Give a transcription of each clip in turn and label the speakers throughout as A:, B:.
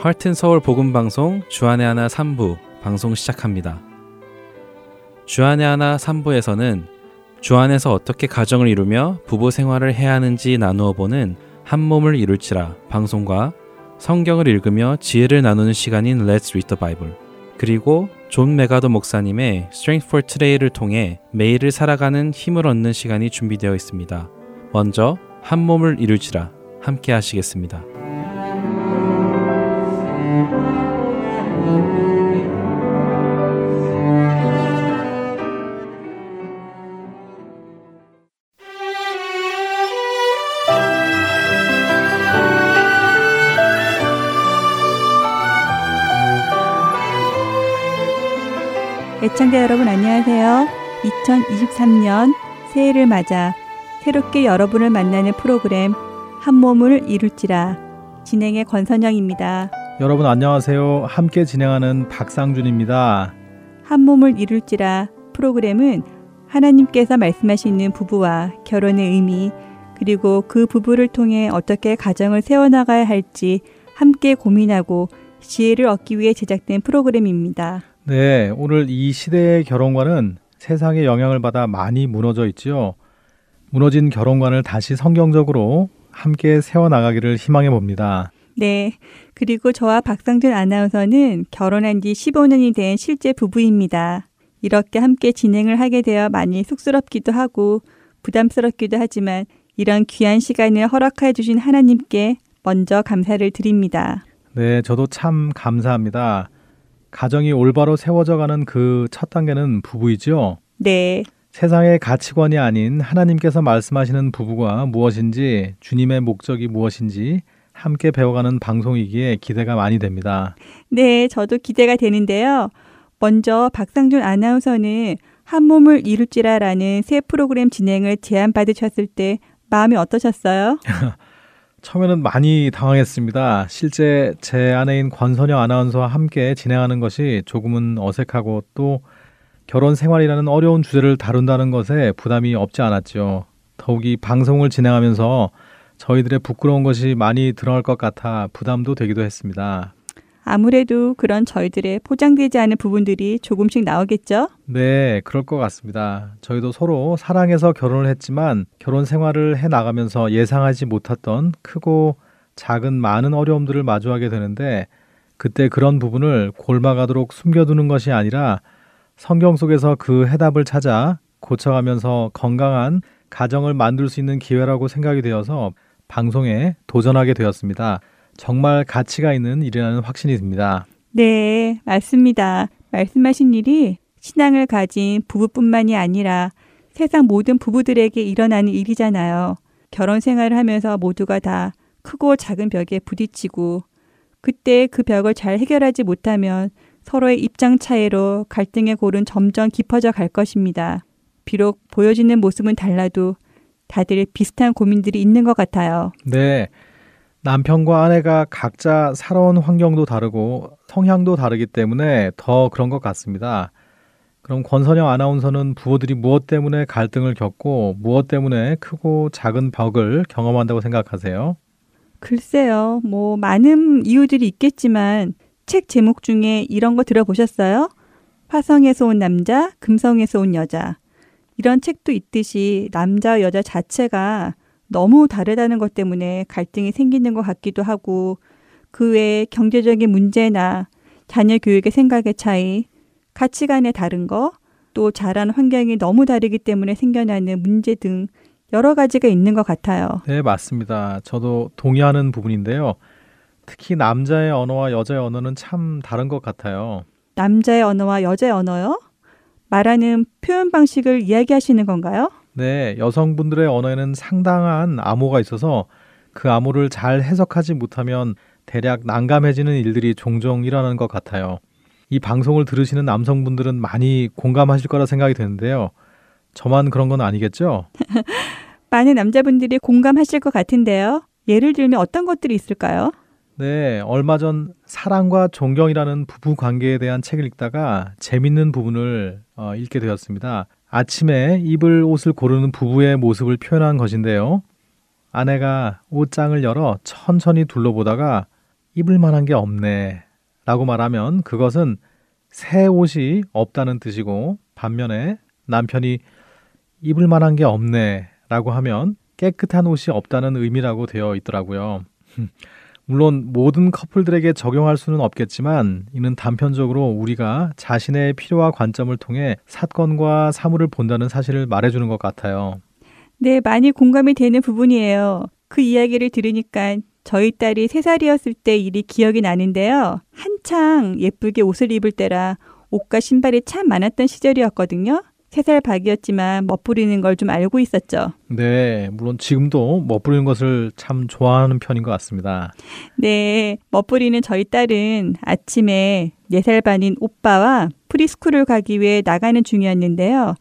A: 하튼 서울 복음 방송 주안의 하나 3부 방송 시작합니다. 주안의 하나 3부에서는 주안에서 어떻게 가정을 이루며 부부 생활을 해야 하는지 나누어 보는 한 몸을 이룰지라 방송과 성경을 읽으며 지혜를 나누는 시간인 Let's Read the Bible 그리고 존 메가더 목사님의 Strength for Today를 통해 매일을 살아가는 힘을 얻는 시간이 준비되어 있습니다. 먼저 한 몸을 이루지라 함께 하시겠습니다.
B: 애청자 여러분 안녕하세요. 2023년 새해를 맞아 새롭게 여러분을 만나는 프로그램 한 몸을 이룰지라 진행의 권선영입니다.
A: 여러분 안녕하세요. 함께 진행하는 박상준입니다.
B: 한 몸을 이룰지라 프로그램은 하나님께서 말씀하시는 부부와 결혼의 의미 그리고 그 부부를 통해 어떻게 가정을 세워나가야 할지 함께 고민하고 지혜를 얻기 위해 제작된 프로그램입니다.
A: 네, 오늘 이 시대의 결혼관은 세상의 영향을 받아 많이 무너져 있지요. 무너진 결혼관을 다시 성경적으로 함께 세워나가기를 희망해 봅니다.
B: 네. 그리고 저와 박상준 아나운서는 결혼한 지 15년이 된 실제 부부입니다. 이렇게 함께 진행을 하게 되어 많이 쑥스럽기도 하고 부담스럽기도 하지만 이런 귀한 시간을 허락해 주신 하나님께 먼저 감사를 드립니다.
A: 네, 저도 참 감사합니다. 가정이 올바로 세워져 가는 그 첫 단계는 부부이죠?
B: 네.
A: 세상의 가치관이 아닌 하나님께서 말씀하시는 부부가 무엇인지 주님의 목적이 무엇인지 함께 배워가는 방송이기에 기대가 많이 됩니다.
B: 네, 저도 기대가 되는데요. 먼저 박상준 아나운서는 한 몸을 이룰지라라는 새 프로그램 진행을 제안받으셨을 때 마음이 어떠셨어요?
A: 처음에는 많이 당황했습니다. 실제 제 아내인 권선영 아나운서와 함께 진행하는 것이 조금은 어색하고 또 결혼 생활이라는 어려운 주제를 다룬다는 것에 부담이 없지 않았죠. 더욱이 방송을 진행하면서 저희들의 부끄러운 것이 많이 드러날 것 같아 부담도 되기도 했습니다.
B: 아무래도 그런 저희들의 포장되지 않은 부분들이 조금씩 나오겠죠?
A: 네, 그럴 것 같습니다. 저희도 서로 사랑해서 결혼을 했지만 결혼 생활을 해 나가면서 예상하지 못했던 크고 작은 많은 어려움들을 마주하게 되는데 그때 그런 부분을 골마가도록 숨겨두는 것이 아니라 성경 속에서 그 해답을 찾아 고쳐가면서 건강한 가정을 만들 수 있는 기회라고 생각이 되어서 방송에 도전하게 되었습니다. 정말 가치가 있는 일이라는 확신이 듭니다.
B: 네, 맞습니다. 말씀하신 일이 신앙을 가진 부부뿐만이 아니라 세상 모든 부부들에게 일어나는 일이잖아요. 결혼 생활을 하면서 모두가 다 크고 작은 벽에 부딪히고 그때 그 벽을 잘 해결하지 못하면 서로의 입장 차이로 갈등의 골은 점점 깊어져 갈 것입니다. 비록 보여지는 모습은 달라도 다들 비슷한 고민들이 있는 것 같아요.
A: 네. 남편과 아내가 각자 살아온 환경도 다르고 성향도 다르기 때문에 더 그런 것 같습니다. 그럼 권선영 아나운서는 부부들이 무엇 때문에 갈등을 겪고 무엇 때문에 크고 작은 벽을 경험한다고 생각하세요?
B: 글쎄요. 뭐 많은 이유들이 있겠지만 책 제목 중에 이런 거 들어보셨어요? 화성에서 온 남자, 금성에서 온 여자. 이런 책도 있듯이 남자 여자 자체가 너무 다르다는 것 때문에 갈등이 생기는 것 같기도 하고 그 외에 경제적인 문제나 자녀 교육의 생각의 차이, 가치관의 다른 거, 또 자란 환경이 너무 다르기 때문에 생겨나는 문제 등 여러 가지가 있는 것 같아요.
A: 네, 맞습니다. 저도 동의하는 부분인데요. 특히 남자의 언어와 여자의 언어는 참 다른 것 같아요.
B: 남자의 언어와 여자의 언어요? 말하는 표현 방식을 이야기하시는 건가요?
A: 네, 여성분들의 언어에는 상당한 암호가 있어서 그 암호를 잘 해석하지 못하면 대략 난감해지는 일들이 종종 일어나는 것 같아요. 이 방송을 들으시는 남성분들은 많이 공감하실 거라 생각이 드는데요. 저만 그런 건 아니겠죠?
B: 많은 남자분들이 공감하실 것 같은데요. 예를 들면 어떤 것들이 있을까요?
A: 네, 얼마 전 사랑과 존경이라는 부부 관계에 대한 책을 읽다가 재밌는 부분을 어, 읽게 되었습니다. 아침에 입을 옷을 고르는 부부의 모습을 표현한 것인데요. 아내가 옷장을 열어 천천히 둘러보다가 입을 만한 게 없네 라고 말하면 그것은 새 옷이 없다는 뜻이고 반면에 남편이 입을 만한 게 없네 라고 하면 깨끗한 옷이 없다는 의미라고 되어 있더라고요. 물론 모든 커플들에게 적용할 수는 없겠지만 이는 단편적으로 우리가 자신의 필요와 관점을 통해 사건과 사물을 본다는 사실을 말해주는 것 같아요.
B: 네, 많이 공감이 되는 부분이에요. 그 이야기를 들으니까 저희 딸이 세살이었을때 일이 기억이 나는데요. 한창 예쁘게 옷을 입을 때라 옷과 신발이 참 많았던 시절이었거든요. 세살 박이었지만 멋부리는 걸 좀 알고 있었죠.
A: 네, 물론 지금도 멋부리는 것을 참 좋아하는 편인 것 같습니다.
B: 네, 멋부리는 저희 딸은 아침에 네 살 반인 오빠와 프리스쿨을 가기 위해 나가는 중이었는데요.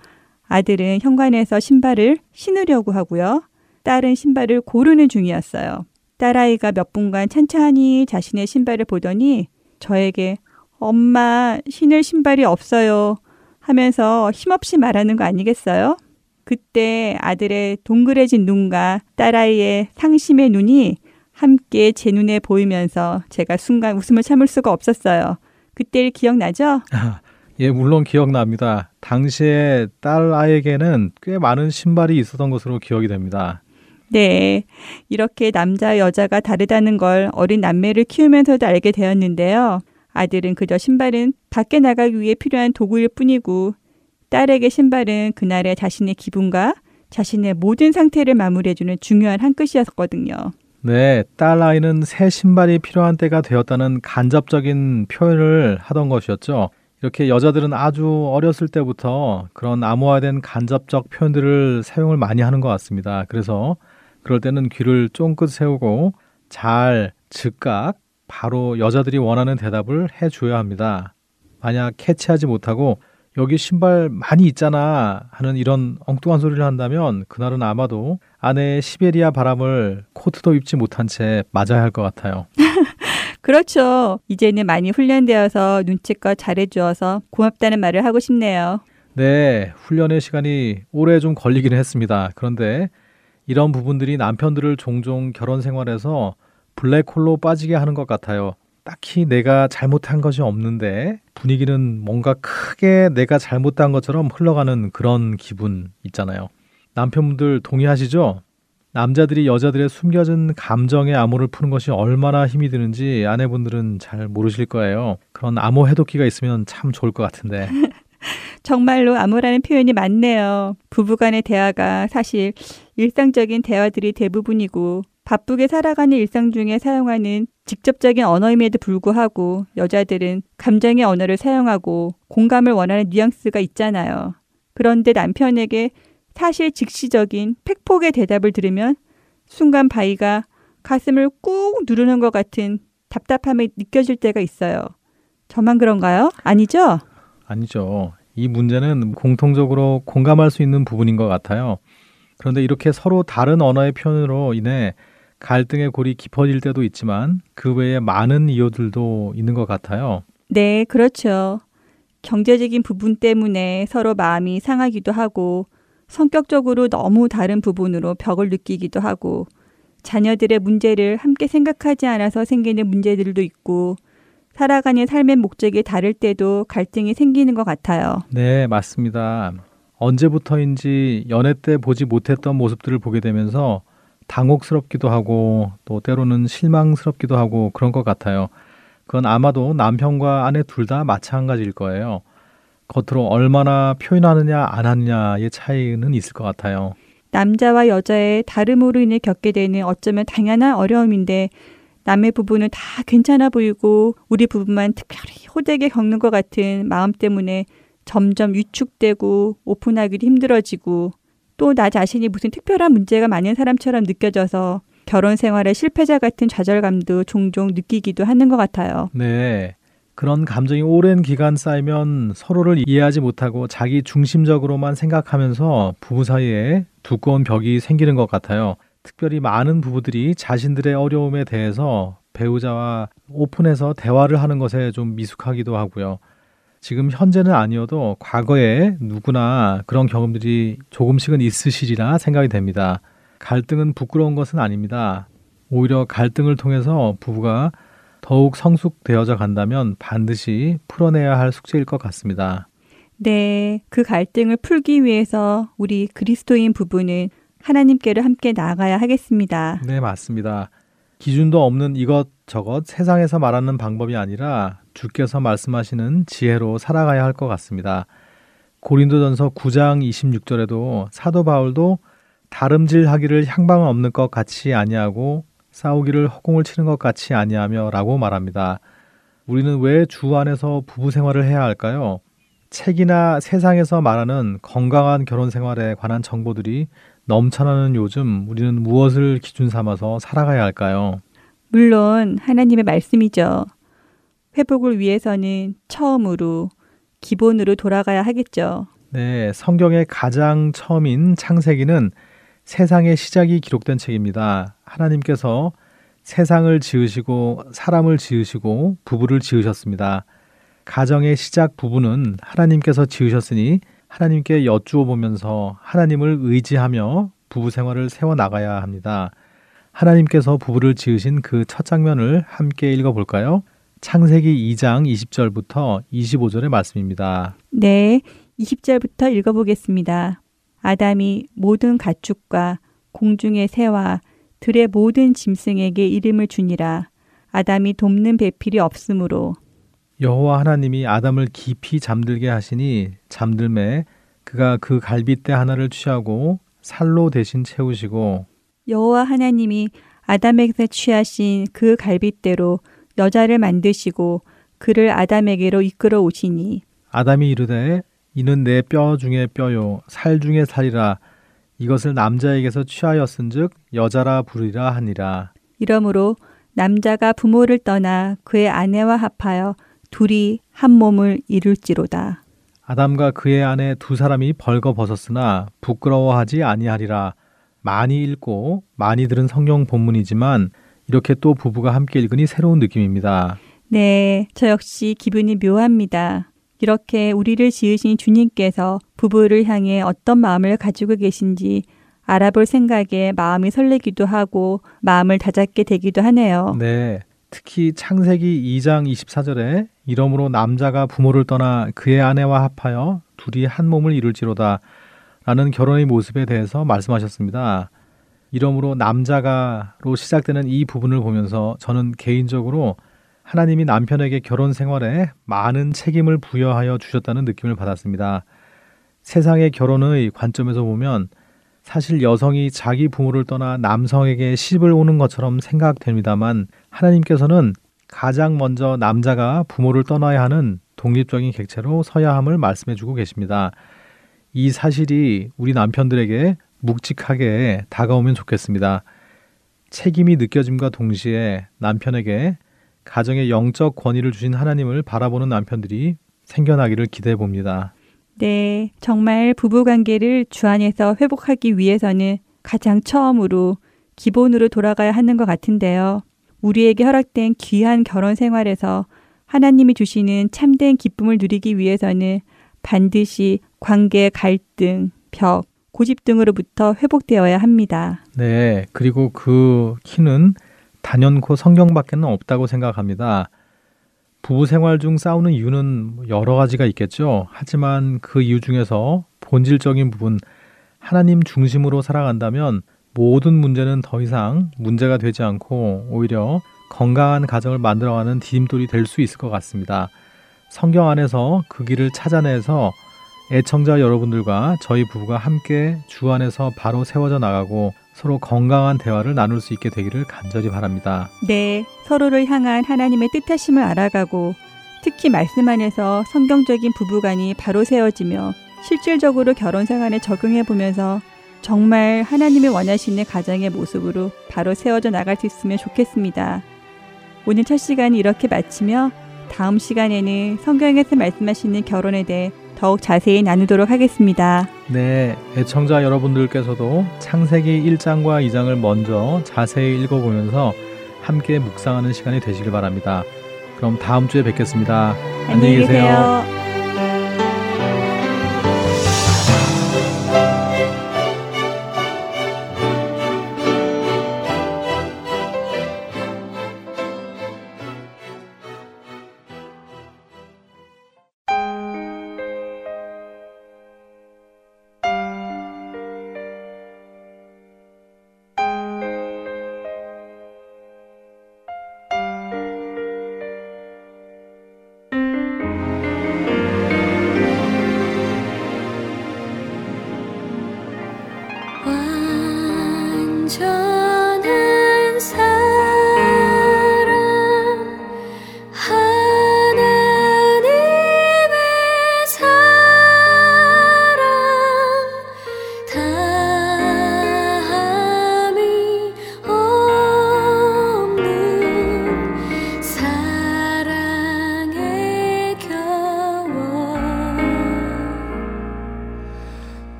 B: 아들은 현관에서 신발을 신으려고 하고요. 딸은 신발을 고르는 중이었어요. 딸아이가 몇 분간 찬찬히 자신의 신발을 보더니 저에게 엄마 신을 신발이 없어요. 하면서 힘없이 말하는 거 아니겠어요? 그때 아들의 동그래진 눈과 딸아이의 상심의 눈이 함께 제 눈에 보이면서 제가 순간 웃음을 참을 수가 없었어요. 그때 를 기억나죠?
A: 아, 예, 물론 기억납니다. 당시에 딸아이에게는 꽤 많은 신발이 있었던 것으로 기억이 됩니다.
B: 네. 이렇게 남자, 여자가 다르다는 걸 어린 남매를 키우면서도 알게 되었는데요. 아들은 그저 신발은 밖에 나가기 위해 필요한 도구일 뿐이고 딸에게 신발은 그날의 자신의 기분과 자신의 모든 상태를 마무리해주는 중요한 한 끝이었거든요.
A: 네, 딸 아이는 새 신발이 필요한 때가 되었다는 간접적인 표현을 하던 것이었죠. 이렇게 여자들은 아주 어렸을 때부터 그런 암호화된 간접적 표현들을 사용을 많이 하는 것 같습니다. 그래서 그럴 때는 귀를 쫑긋 세우고 잘 즉각 바로 여자들이 원하는 대답을 해줘야 합니다. 만약 캐치하지 못하고 여기 신발 많이 있잖아 하는 이런 엉뚱한 소리를 한다면 그날은 아마도 아내의 시베리아 바람을 코트도 입지 못한 채 맞아야 할 것 같아요.
B: 그렇죠. 이제는 많이 훈련되어서 눈치껏 잘해주어서 고맙다는 말을 하고 싶네요.
A: 네, 훈련의 시간이 오래 좀 걸리기는 했습니다. 그런데 이런 부분들이 남편들을 종종 결혼 생활에서 블랙홀로 빠지게 하는 것 같아요. 딱히 내가 잘못한 것이 없는데 분위기는 뭔가 크게 내가 잘못한 것처럼 흘러가는 그런 기분 있잖아요. 남편분들 동의하시죠? 남자들이 여자들의 숨겨진 감정의 암호를 푸는 것이 얼마나 힘이 드는지 아내분들은 잘 모르실 거예요. 그런 암호 해독기가 있으면 참 좋을 것 같은데.
B: 정말로 암호라는 표현이 맞네요. 부부간의 대화가 사실 일상적인 대화들이 대부분이고 바쁘게 살아가는 일상 중에 사용하는 직접적인 언어임에도 불구하고 여자들은 감정의 언어를 사용하고 공감을 원하는 뉘앙스가 있잖아요. 그런데 남편에게 사실 직시적인 팩폭의 대답을 들으면 순간 바위가 가슴을 꾹 누르는 것 같은 답답함이 느껴질 때가 있어요. 저만 그런가요? 아니죠?
A: 아니죠. 이 문제는 공통적으로 공감할 수 있는 부분인 것 같아요. 그런데 이렇게 서로 다른 언어의 표현으로 인해 갈등의 골이 깊어질 때도 있지만 그 외에 많은 이유들도 있는 것 같아요.
B: 네, 그렇죠. 경제적인 부분 때문에 서로 마음이 상하기도 하고 성격적으로 너무 다른 부분으로 벽을 느끼기도 하고 자녀들의 문제를 함께 생각하지 않아서 생기는 문제들도 있고 살아가는 삶의 목적이 다를 때도 갈등이 생기는 것 같아요.
A: 네, 맞습니다. 언제부터인지 연애 때 보지 못했던 모습들을 보게 되면서 당혹스럽기도 하고 또 때로는 실망스럽기도 하고 그런 것 같아요. 그건 아마도 남편과 아내 둘 다 마찬가지일 거예요. 겉으로 얼마나 표현하느냐 안 하느냐의 차이는 있을 것 같아요.
B: 남자와 여자의 다름으로 인해 겪게 되는 어쩌면 당연한 어려움인데 남의 부분은 다 괜찮아 보이고 우리 부분만 특별히 호되게 겪는 것 같은 마음 때문에 점점 위축되고 오픈하기도 힘들어지고 또나 자신이 무슨 특별한 문제가 많은 사람처럼 느껴져서 결혼 생활의 실패자 같은 좌절감도 종종 느끼기도 하는 것 같아요.
A: 네. 그런 감정이 오랜 기간 쌓이면 서로를 이해하지 못하고 자기 중심적으로만 생각하면서 부부 사이에 두꺼운 벽이 생기는 것 같아요. 특별히 많은 부부들이 자신들의 어려움에 대해서 배우자와 오픈해서 대화를 하는 것에 좀 미숙하기도 하고요. 지금 현재는 아니어도 과거에 누구나 그런 경험들이 조금씩은 있으시리라 생각이 됩니다. 갈등은 부끄러운 것은 아닙니다. 오히려 갈등을 통해서 부부가 더욱 성숙되어져 간다면 반드시 풀어내야 할 숙제일 것 같습니다.
B: 네, 그 갈등을 풀기 위해서 우리 그리스도인 부부는 하나님께로 함께 나아가야 하겠습니다.
A: 네, 맞습니다. 기준도 없는 이것저것 세상에서 말하는 방법이 아니라 주께서 말씀하시는 지혜로 살아가야 할 것 같습니다. 고린도전서 9장 26절에도 사도 바울도 다름질하기를 향방 없는 것 같이 아니하고 싸우기를 허공을 치는 것 같이 아니하며라고 말합니다. 우리는 왜 주 안에서 부부 생활을 해야 할까요? 책이나 세상에서 말하는 건강한 결혼 생활에 관한 정보들이 넘쳐나는 요즘 우리는 무엇을 기준 삼아서 살아가야 할까요?
B: 물론 하나님의 말씀이죠. 회복을 위해서는 처음으로 기본으로 돌아가야 하겠죠.
A: 네, 성경의 가장 처음인 창세기는 세상의 시작이 기록된 책입니다. 하나님께서 세상을 지으시고 사람을 지으시고 부부를 지으셨습니다. 가정의 시작 부부는 하나님께서 지으셨으니 하나님께 여쭈어 보면서 하나님을 의지하며 부부 생활을 세워 나가야 합니다. 하나님께서 부부를 지으신 그 첫 장면을 함께 읽어 볼까요? 창세기 2장 20절부터 25절의 말씀입니다.
B: 네, 20절부터 읽어 보겠습니다. 아담이 모든 가축과 공중의 새와 들의 모든 짐승에게 이름을 주니라. 아담이 돕는 배필이 없으므로
A: 여호와 하나님이 아담을 깊이 잠들게 하시니 잠들매 그가 그 갈빗대 하나를 취하고 살로 대신 채우시고
B: 여호와 하나님이 아담에게 취하신 그 갈빗대로 여자를 만드시고 그를 아담에게로 이끌어 오시니
A: 아담이 이르되 이는 내 뼈 중에 뼈요 살 중에 살이라 이것을 남자에게서 취하였은즉 여자라 부르라 하니라
B: 이러므로 남자가 부모를 떠나 그의 아내와 합하여 둘이 한 몸을 이룰지로다.
A: 아담과 그의 아내 두 사람이 벌거벗었으나 부끄러워하지 아니하리라. 많이 읽고 많이 들은 성경 본문이지만 이렇게 또 부부가 함께 읽으니 새로운 느낌입니다.
B: 네, 저 역시 기분이 묘합니다. 이렇게 우리를 지으신 주님께서 부부를 향해 어떤 마음을 가지고 계신지 알아볼 생각에 마음이 설레기도 하고 마음을 다잡게 되기도 하네요.
A: 네. 특히 창세기 2장 24절에 이러므로 남자가 부모를 떠나 그의 아내와 합하여 둘이 한 몸을 이룰지로다 라는 결혼의 모습에 대해서 말씀하셨습니다. 이러므로 남자가로 시작되는 이 부분을 보면서 저는 개인적으로 하나님이 남편에게 결혼 생활에 많은 책임을 부여하여 주셨다는 느낌을 받았습니다. 세상의 결혼의 관점에서 보면 사실 여성이 자기 부모를 떠나 남성에게 시집을 오는 것처럼 생각됩니다만 하나님께서는 가장 먼저 남자가 부모를 떠나야 하는 독립적인 객체로 서야 함을 말씀해 주고 계십니다. 이 사실이 우리 남편들에게 묵직하게 다가오면 좋겠습니다. 책임이 느껴짐과 동시에 남편에게 가정의 영적 권위를 주신 하나님을 바라보는 남편들이 생겨나기를 기대해 봅니다.
B: 네, 정말 부부관계를 주 안에서 회복하기 위해서는 가장 처음으로 기본으로 돌아가야 하는 것 같은데요. 우리에게 허락된 귀한 결혼 생활에서 하나님이 주시는 참된 기쁨을 누리기 위해서는 반드시 관계 갈등, 벽, 고집 등으로부터 회복되어야 합니다.
A: 네, 그리고 그 키는 단연코 성경밖에는 없다고 생각합니다. 부부 생활 중 싸우는 이유는 뭐 여러 가지가 있겠죠. 하지만 그 이유 중에서 본질적인 부분, 하나님 중심으로 살아간다면 모든 문제는 더 이상 문제가 되지 않고 오히려 건강한 가정을 만들어가는 디딤돌이 될 수 있을 것 같습니다. 성경 안에서 그 길을 찾아내서 애청자 여러분들과 저희 부부가 함께 주 안에서 바로 세워져 나가고 서로 건강한 대화를 나눌 수 있게 되기를 간절히 바랍니다.
B: 네, 서로를 향한 하나님의 뜻하심을 알아가고 특히 말씀 안에서 성경적인 부부간이 바로 세워지며 실질적으로 결혼 생활에 적용해 보면서 정말 하나님이 원하시는 가정의 모습으로 바로 세워져 나갈 수 있으면 좋겠습니다. 오늘 첫 시간 이렇게 마치며 다음 시간에는 성경에서 말씀하시는 결혼에 대해 더욱 자세히 나누도록 하겠습니다.
A: 네, 애청자 여러분들께서도 창세기 1장과 2장을 먼저 자세히 읽어보면서 함께 묵상하는 시간이 되시길 바랍니다. 그럼 다음 주에 뵙겠습니다. 안녕히 계세요. 안녕히 계세요.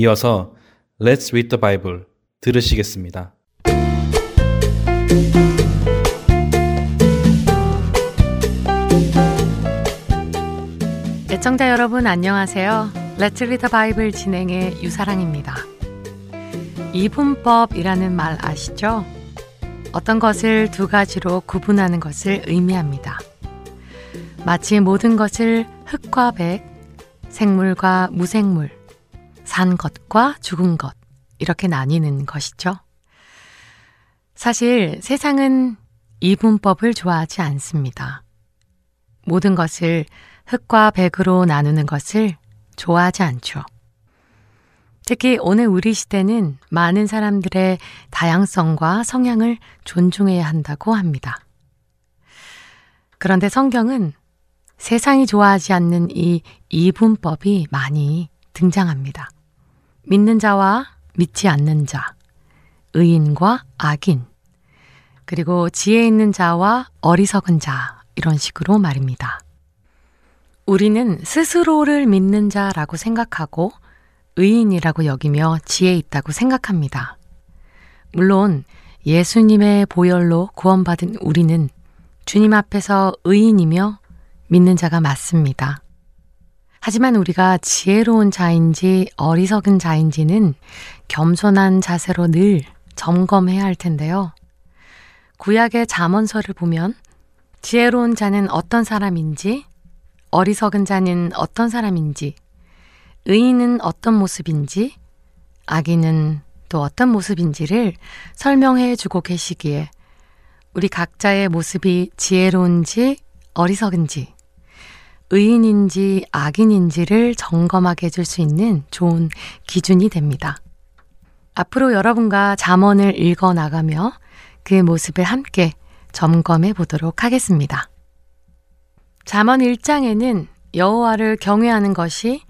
A: 이어서 Let's Read the Bible 들으시겠습니다.
C: 애청자 여러분 안녕하세요. Let's Read the Bible 진행의 유사랑입니다. 이분법이라는 말 아시죠? 어떤 것을 두 가지로 구분하는 것을 의미합니다. 마치 모든 것을 흙과 백, 생물과 무생물, 산 것과 죽은 것, 이렇게 나뉘는 것이죠. 사실 세상은 이분법을 좋아하지 않습니다. 모든 것을 흙과 백으로 나누는 것을 좋아하지 않죠. 특히 오늘 우리 시대는 많은 사람들의 다양성과 성향을 존중해야 한다고 합니다. 그런데 성경은 세상이 좋아하지 않는 이 이분법이 많이 등장합니다. 믿는 자와 믿지 않는 자, 의인과 악인, 그리고 지혜 있는 자와 어리석은 자, 이런 식으로 말입니다. 우리는 스스로를 믿는 자라고 생각하고 의인이라고 여기며 지혜 있다고 생각합니다. 물론 예수님의 보혈로 구원받은 우리는 주님 앞에서 의인이며 믿는 자가 맞습니다. 하지만 우리가 지혜로운 자인지 어리석은 자인지는 겸손한 자세로 늘 점검해야 할 텐데요. 구약의 자언서를 보면 지혜로운 자는 어떤 사람인지, 어리석은 자는 어떤 사람인지, 의인은 어떤 모습인지, 악인은 또 어떤 모습인지를 설명해 주고 계시기에 우리 각자의 모습이 지혜로운지 어리석은지 의인인지 악인인지를 점검하게 해줄 수 있는 좋은 기준이 됩니다. 앞으로 여러분과 잠언을 읽어 나가며 그 모습을 함께 점검해 보도록 하겠습니다. 잠언 1장에는 여호와를 경외하는 것이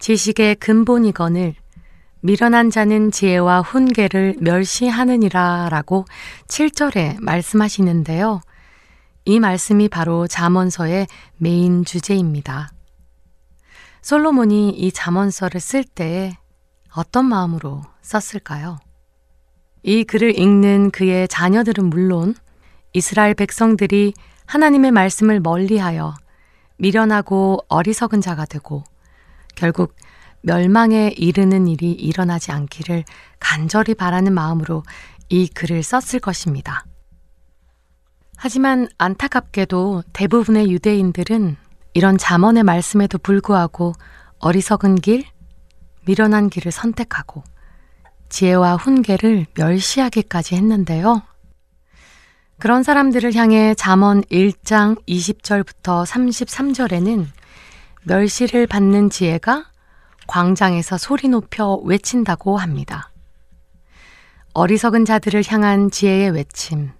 C: 지식의 근본이건을 미련한 자는 지혜와 훈계를 멸시하느니라 라고 7절에 말씀하시는데요. 이 말씀이 바로 잠언서의 메인 주제입니다. 솔로몬이 이 잠언서를 쓸 때에 어떤 마음으로 썼을까요? 이 글을 읽는 그의 자녀들은 물론 이스라엘 백성들이 하나님의 말씀을 멀리하여 미련하고 어리석은 자가 되고 결국 멸망에 이르는 일이 일어나지 않기를 간절히 바라는 마음으로 이 글을 썼을 것입니다. 하지만 안타깝게도 대부분의 유대인들은 이런 자먼의 말씀에도 불구하고 어리석은 길, 미련한 길을 선택하고 지혜와 훈계를 멸시하기까지 했는데요. 그런 사람들을 향해 잠언 1장 20절부터 33절에는 멸시를 받는 지혜가 광장에서 소리 높여 외친다고 합니다. 어리석은 자들을 향한 지혜의 외침,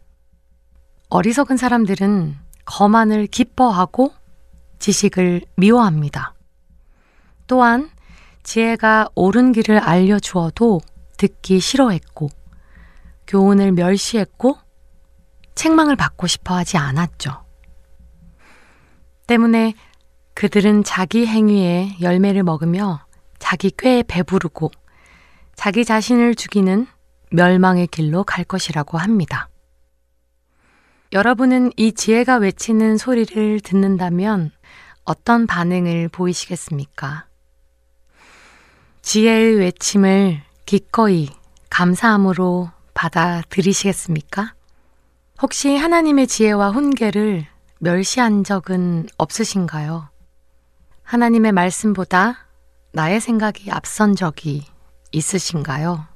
C: 어리석은 사람들은 거만을 기뻐하고 지식을 미워합니다. 또한 지혜가 옳은 길을 알려주어도 듣기 싫어했고, 교훈을 멸시했고, 책망을 받고 싶어 하지 않았죠. 때문에 그들은 자기 행위에 열매를 먹으며 자기 꾀에 배부르고 자기 자신을 죽이는 멸망의 길로 갈 것이라고 합니다. 여러분은 이 지혜가 외치는 소리를 듣는다면 어떤 반응을 보이시겠습니까? 지혜의 외침을 기꺼이 감사함으로 받아들이시겠습니까? 혹시 하나님의 지혜와 훈계를 멸시한 적은 없으신가요? 하나님의 말씀보다 나의 생각이 앞선 적이 있으신가요?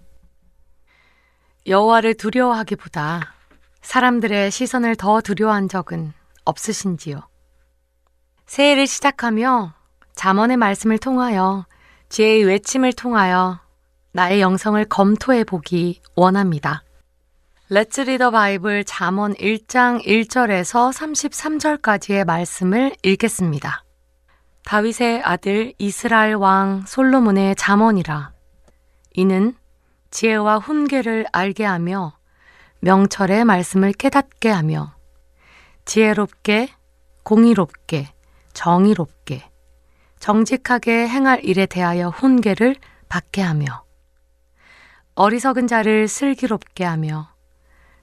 C: 여호와를 두려워하기보다 사람들의 시선을 더 두려워한 적은 없으신지요? 새해를 시작하며 잠언의 말씀을 통하여 지의 외침을 통하여 나의 영성을 검토해 보기 원합니다. Let's Read the Bible 잠언 1장 1절에서 33절까지의 말씀을 읽겠습니다. 다윗의 아들 이스라엘 왕 솔로몬의 잠언이라 이는 지혜와 훈계를 알게 하며 명철의 말씀을 깨닫게 하며 지혜롭게, 공의롭게, 정의롭게, 정직하게 행할 일에 대하여 훈계를 받게 하며 어리석은 자를 슬기롭게 하며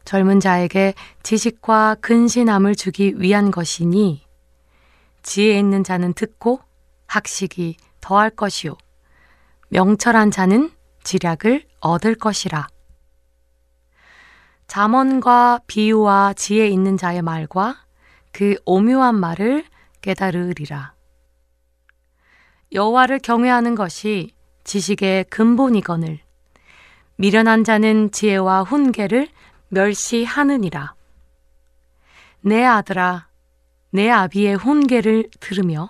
C: 젊은 자에게 지식과 근신함을 주기 위한 것이니 지혜 있는 자는 듣고 학식이 더할 것이요 명철한 자는 지략을 얻을 것이라. 자언과 비유와 지혜 있는 자의 말과 그 오묘한 말을 깨달으리라. 여호와를 경외하는 것이 지식의 근본이거늘 미련한 자는 지혜와 훈계를 멸시하느니라. 내 아들아, 내 아비의 훈계를 들으며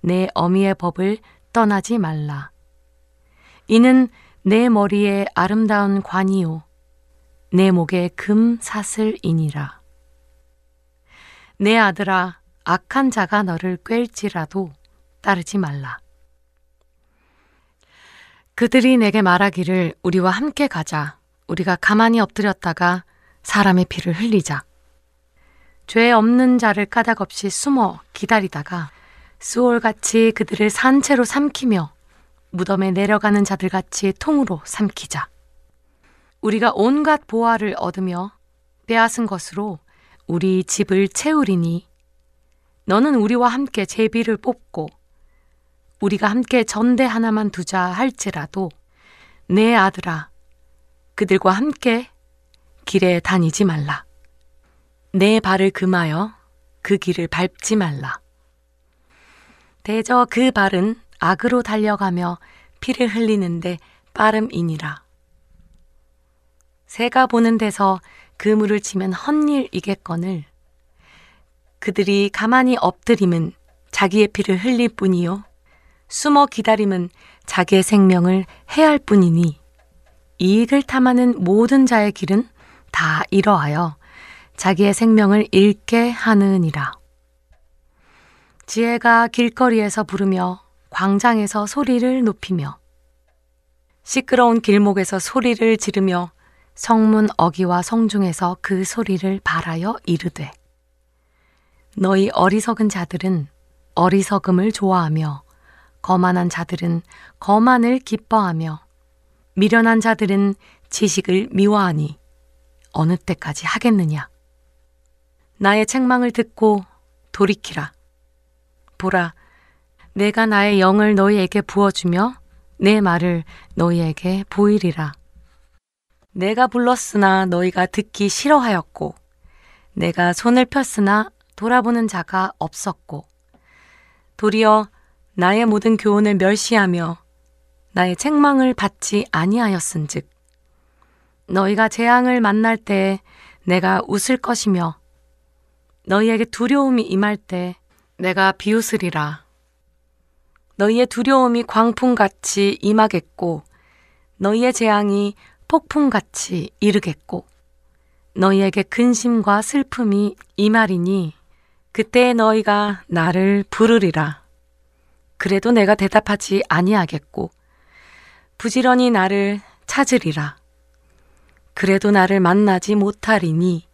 C: 내 어미의 법을 떠나지 말라. 이는 내 머리에 아름다운 관이요 내 목에 금 사슬이니라. 내 아들아, 악한 자가 너를 꿰지라도 따르지 말라. 그들이 내게 말하기를 우리와 함께 가자. 우리가 가만히 엎드렸다가 사람의 피를 흘리자. 죄 없는 자를 까닭없이 숨어 기다리다가 수월같이 그들을 산채로 삼키며 무덤에 내려가는 자들같이 통으로 삼키자. 우리가 온갖 보화를 얻으며 빼앗은 것으로 우리 집을 채우리니 너는 우리와 함께 제비를 뽑고 우리가 함께 전대 하나만 두자 할지라도 내 아들아 그들과 함께 길에 다니지 말라 내 발을 금하여 그 길을 밟지 말라 대저 그 발은 악으로 달려가며 피를 흘리는데 빠름이니라 새가 보는 데서 그물을 치면 헛일이겠거늘 그들이 가만히 엎드림은 자기의 피를 흘릴 뿐이요 숨어 기다림은 자기의 생명을 해할 뿐이니 이익을 탐하는 모든 자의 길은 다 이러하여 자기의 생명을 잃게 하느니라. 지혜가 길거리에서 부르며 광장에서 소리를 높이며 시끄러운 길목에서 소리를 지르며 성문 어기와 성중에서 그 소리를 바라여 이르되 너희 어리석은 자들은 어리석음을 좋아하며 거만한 자들은 거만을 기뻐하며 미련한 자들은 지식을 미워하니 어느 때까지 하겠느냐 나의 책망을 듣고 돌이키라 보라 내가 나의 영을 너희에게 부어주며 내 말을 너희에게 보이리라 내가 불렀으나 너희가 듣기 싫어하였고 내가 손을 폈으나 돌아보는 자가 없었고 도리어 나의 모든 교훈을 멸시하며 나의 책망을 받지 아니하였은즉 너희가 재앙을 만날 때 내가 웃을 것이며 너희에게 두려움이 임할 때 내가 비웃으리라 너희의 두려움이 광풍같이 임하겠고 너희의 재앙이 폭풍같이 이르겠고 너희에게 근심과 슬픔이 이말이니 그때 너희가 나를 부르리라. 그래도 내가 대답하지 아니하겠고 부지런히 나를 찾으리라. 그래도 나를 만나지 못하리니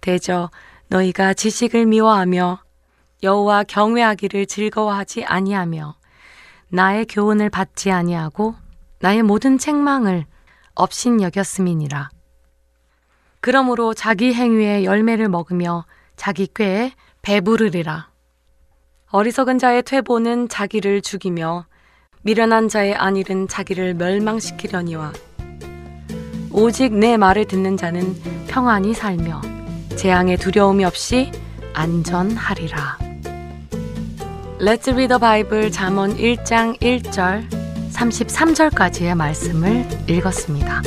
C: 대저 너희가 지식을 미워하며 여호와 경외하기를 즐거워하지 아니하며 나의 교훈을 받지 아니하고 나의 모든 책망을 업신여겼음이니라. 그러므로 자기 행위의 열매를 먹으며 자기 꾀에 배부르리라. 어리석은 자의 퇴보는 자기를 죽이며 미련한 자의 안일은 자기를 멸망시키려니와 오직 내 말을 듣는 자는 평안히 살며 재앙의 두려움이 없이 안전하리라. Let's read the Bible 잠언 1장 1절 33절까지의 말씀을 읽었습니다.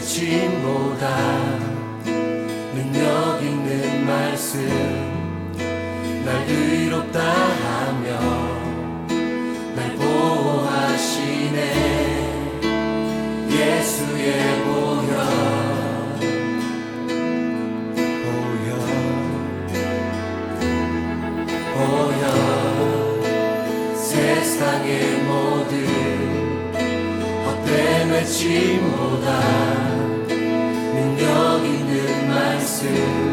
D: 외침보다 능력 있는 말씀 날 의롭다 하며 날 보호하시네 예수의 보혈 세상의 모든 헛된 외침보다 soon.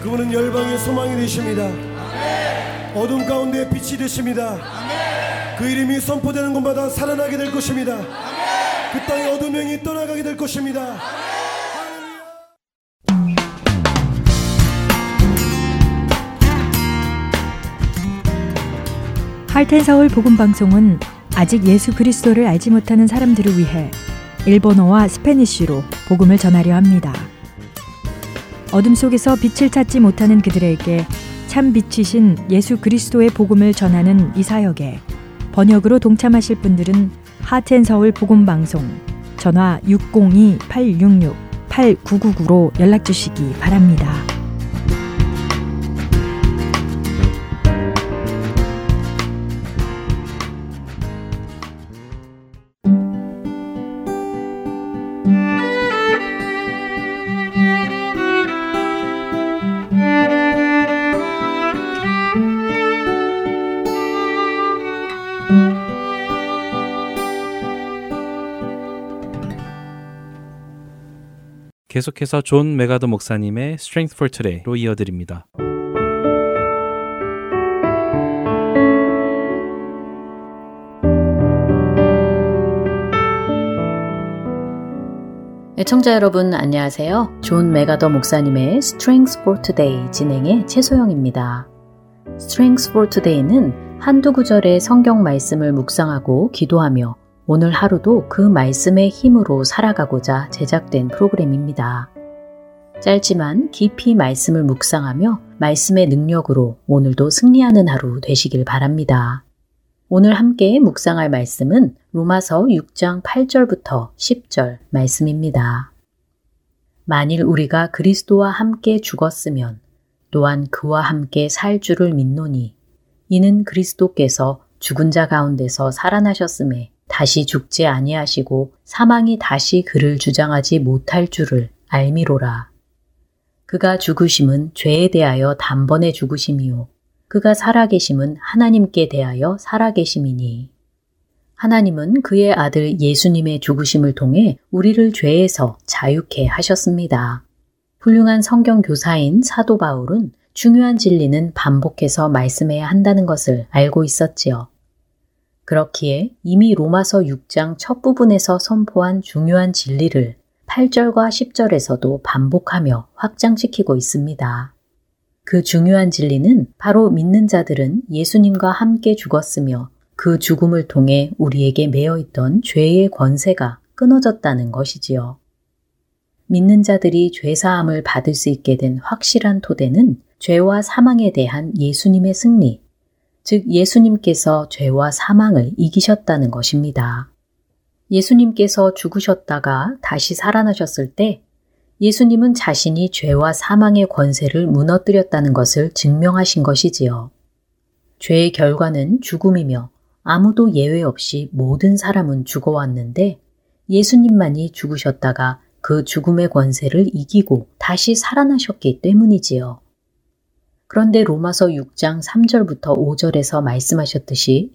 E: 그분은 열방의 소망이 되십니다. 아멘. 어둠 가운데 빛이 되십니다. 아멘. 그 이름이 선포되는 곳마다 살아나게 될 것입니다. 아멘. 그 땅의 어둠 영이 떠나가게 될 것입니다. 아멘.
F: 할텐 서울 복음 방송은 아직 예수 그리스도를 알지 못하는 사람들을 위해 일본어와 스페니쉬로 복음을 전하려 합니다. 어둠 속에서 빛을 찾지 못하는 그들에게 참 빛이신 예수 그리스도의 복음을 전하는 이 사역에 번역으로 동참하실 분들은 하트서울 복음방송 전화 602-866-8999로 연락 주시기 바랍니다.
A: 계속해서 존 메가더 목사님의 Strength for Today로 이어드립니다.
G: 애청자 네, 여러분 안녕하세요. 존 메가더 목사님의 Strength for Today 진행의 최소영입니다. Strength for Today는 한두 구절의 성경 말씀을 묵상하고 기도하며 오늘 하루도 그 말씀의 힘으로 살아가고자 제작된 프로그램입니다. 짧지만 깊이 말씀을 묵상하며 말씀의 능력으로 오늘도 승리하는 하루 되시길 바랍니다. 오늘 함께 묵상할 말씀은 로마서 6장 8절부터 10절 말씀입니다. 만일 우리가 그리스도와 함께 죽었으면 또한 그와 함께 살 줄을 믿노니 이는 그리스도께서 죽은 자 가운데서 살아나셨음에 다시 죽지 아니하시고 사망이 다시 그를 주장하지 못할 줄을 알미로라. 그가 죽으심은 죄에 대하여 단번에 죽으심이요. 그가 살아계심은 하나님께 대하여 살아계심이니. 하나님은 그의 아들 예수님의 죽으심을 통해 우리를 죄에서 자유케 하셨습니다. 훌륭한 성경 교사인 사도 바울은 중요한 진리는 반복해서 말씀해야 한다는 것을 알고 있었지요. 그렇기에 이미 로마서 6장 첫 부분에서 선포한 중요한 진리를 8절과 10절에서도 반복하며 확장시키고 있습니다. 그 중요한 진리는 바로 믿는 자들은 예수님과 함께 죽었으며 그 죽음을 통해 우리에게 매어 있던 죄의 권세가 끊어졌다는 것이지요. 믿는 자들이 죄사함을 받을 수 있게 된 확실한 토대는 죄와 사망에 대한 예수님의 승리, 즉 예수님께서 죄와 사망을 이기셨다는 것입니다. 예수님께서 죽으셨다가 다시 살아나셨을 때 예수님은 자신이 죄와 사망의 권세를 무너뜨렸다는 것을 증명하신 것이지요. 죄의 결과는 죽음이며 아무도 예외 없이 모든 사람은 죽어왔는데 예수님만이 죽으셨다가 그 죽음의 권세를 이기고 다시 살아나셨기 때문이지요. 그런데 로마서 6장 3절부터 5절에서 말씀하셨듯이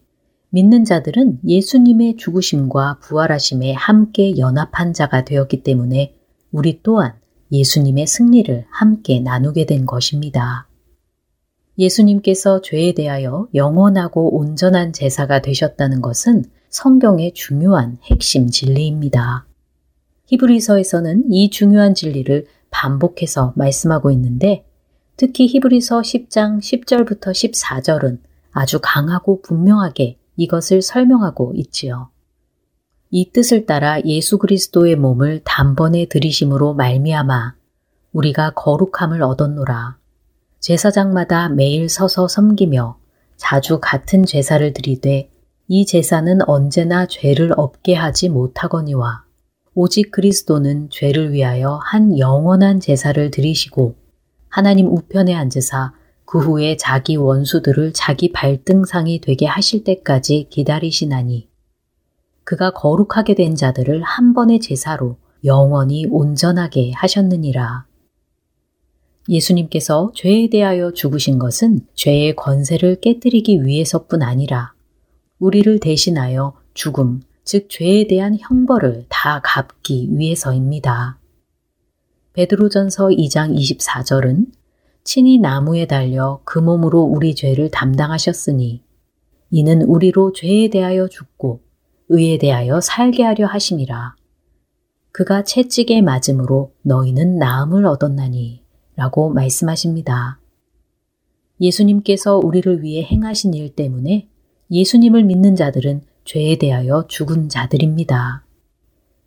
G: 믿는 자들은 예수님의 죽으심과 부활하심에 함께 연합한 자가 되었기 때문에 우리 또한 예수님의 승리를 함께 나누게 된 것입니다. 예수님께서 죄에 대하여 영원하고 온전한 제사가 되셨다는 것은 성경의 중요한 핵심 진리입니다. 히브리서에서는 이 중요한 진리를 반복해서 말씀하고 있는데 특히 히브리서 10장 10절부터 14절은 아주 강하고 분명하게 이것을 설명하고 있지요. 이 뜻을 따라 예수 그리스도의 몸을 단번에 들이심으로 말미암아 우리가 거룩함을 얻었노라. 제사장마다 매일 서서 섬기며 자주 같은 제사를 드리되 이 제사는 언제나 죄를 없게 하지 못하거니와 오직 그리스도는 죄를 위하여 한 영원한 제사를 드리시고 하나님 우편에 앉으사 그 후에 자기 원수들을 자기 발등상이 되게 하실 때까지 기다리시나니 그가 거룩하게 된 자들을 한 번의 제사로 영원히 온전하게 하셨느니라. 예수님께서 죄에 대하여 죽으신 것은 죄의 권세를 깨뜨리기 위해서뿐 아니라 우리를 대신하여 죽음, 즉 죄에 대한 형벌을 다 갚기 위해서입니다. 베드로전서 2장 24절은 친히 나무에 달려 그 몸으로 우리 죄를 담당하셨으니 이는 우리로 죄에 대하여 죽고 의에 대하여 살게 하려 하심이라. 그가 채찍에 맞음으로 너희는 나음을 얻었나니 라고 말씀하십니다. 예수님께서 우리를 위해 행하신 일 때문에 예수님을 믿는 자들은 죄에 대하여 죽은 자들입니다.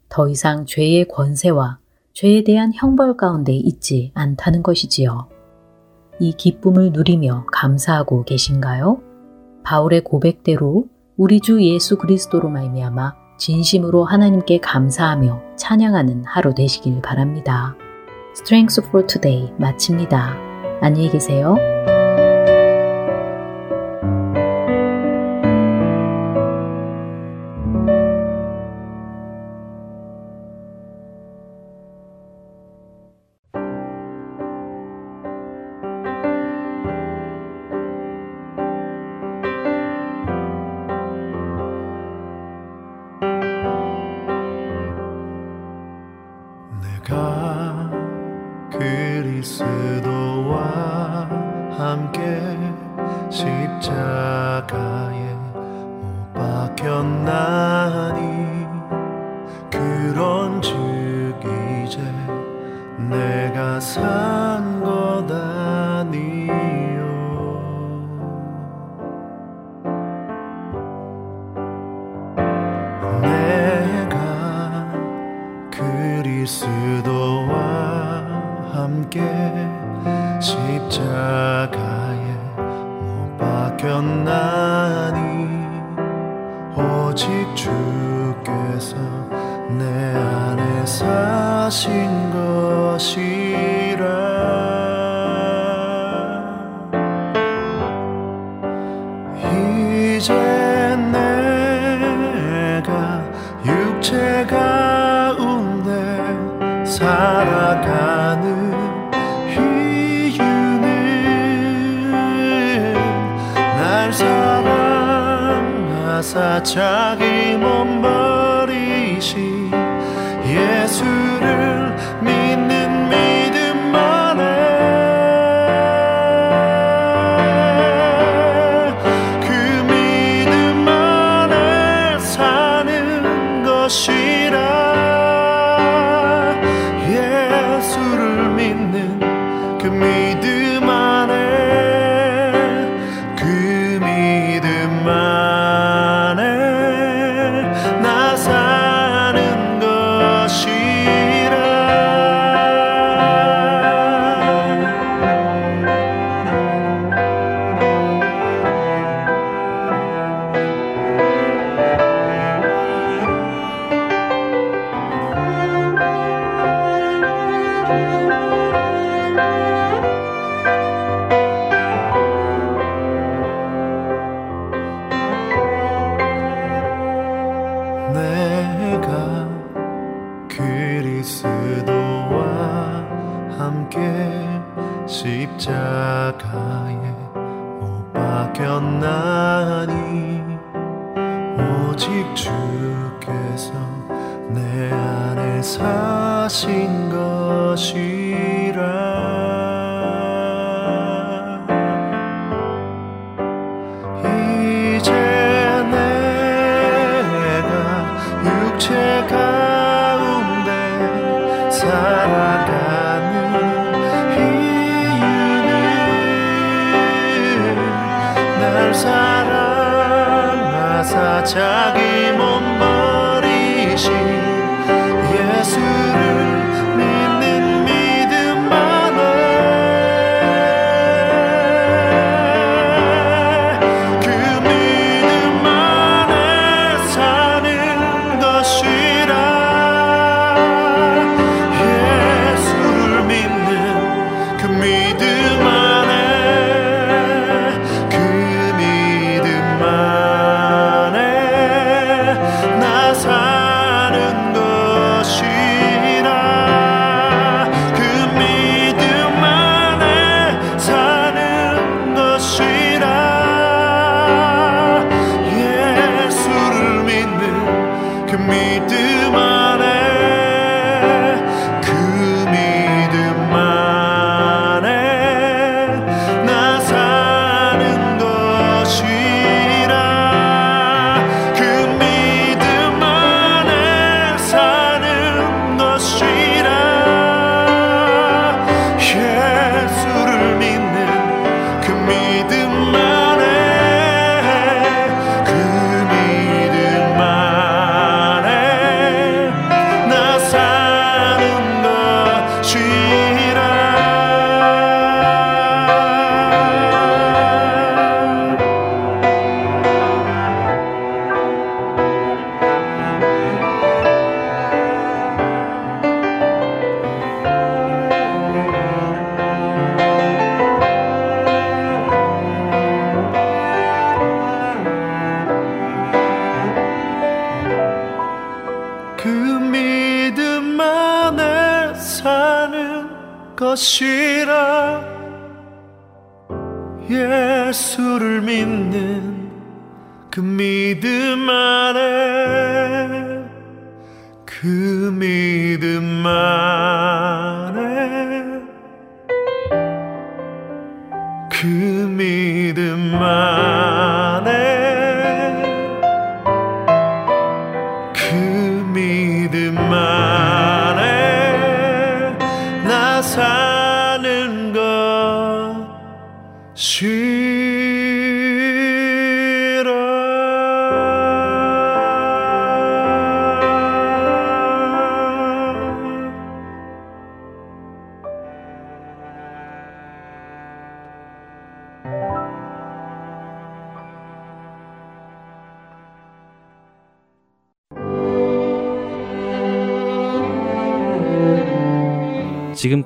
G: 더 이상 죄의 권세와 죄에 대한 형벌 가운데 있지 않다는 것이지요. 이 기쁨을 누리며 감사하고 계신가요? 바울의 고백대로 우리 주 예수 그리스도로 말미암아 진심으로 하나님께 감사하며 찬양하는 하루 되시길 바랍니다. Strength for Today 마칩니다. 안녕히 계세요.
D: 그리스도와 함께 십자가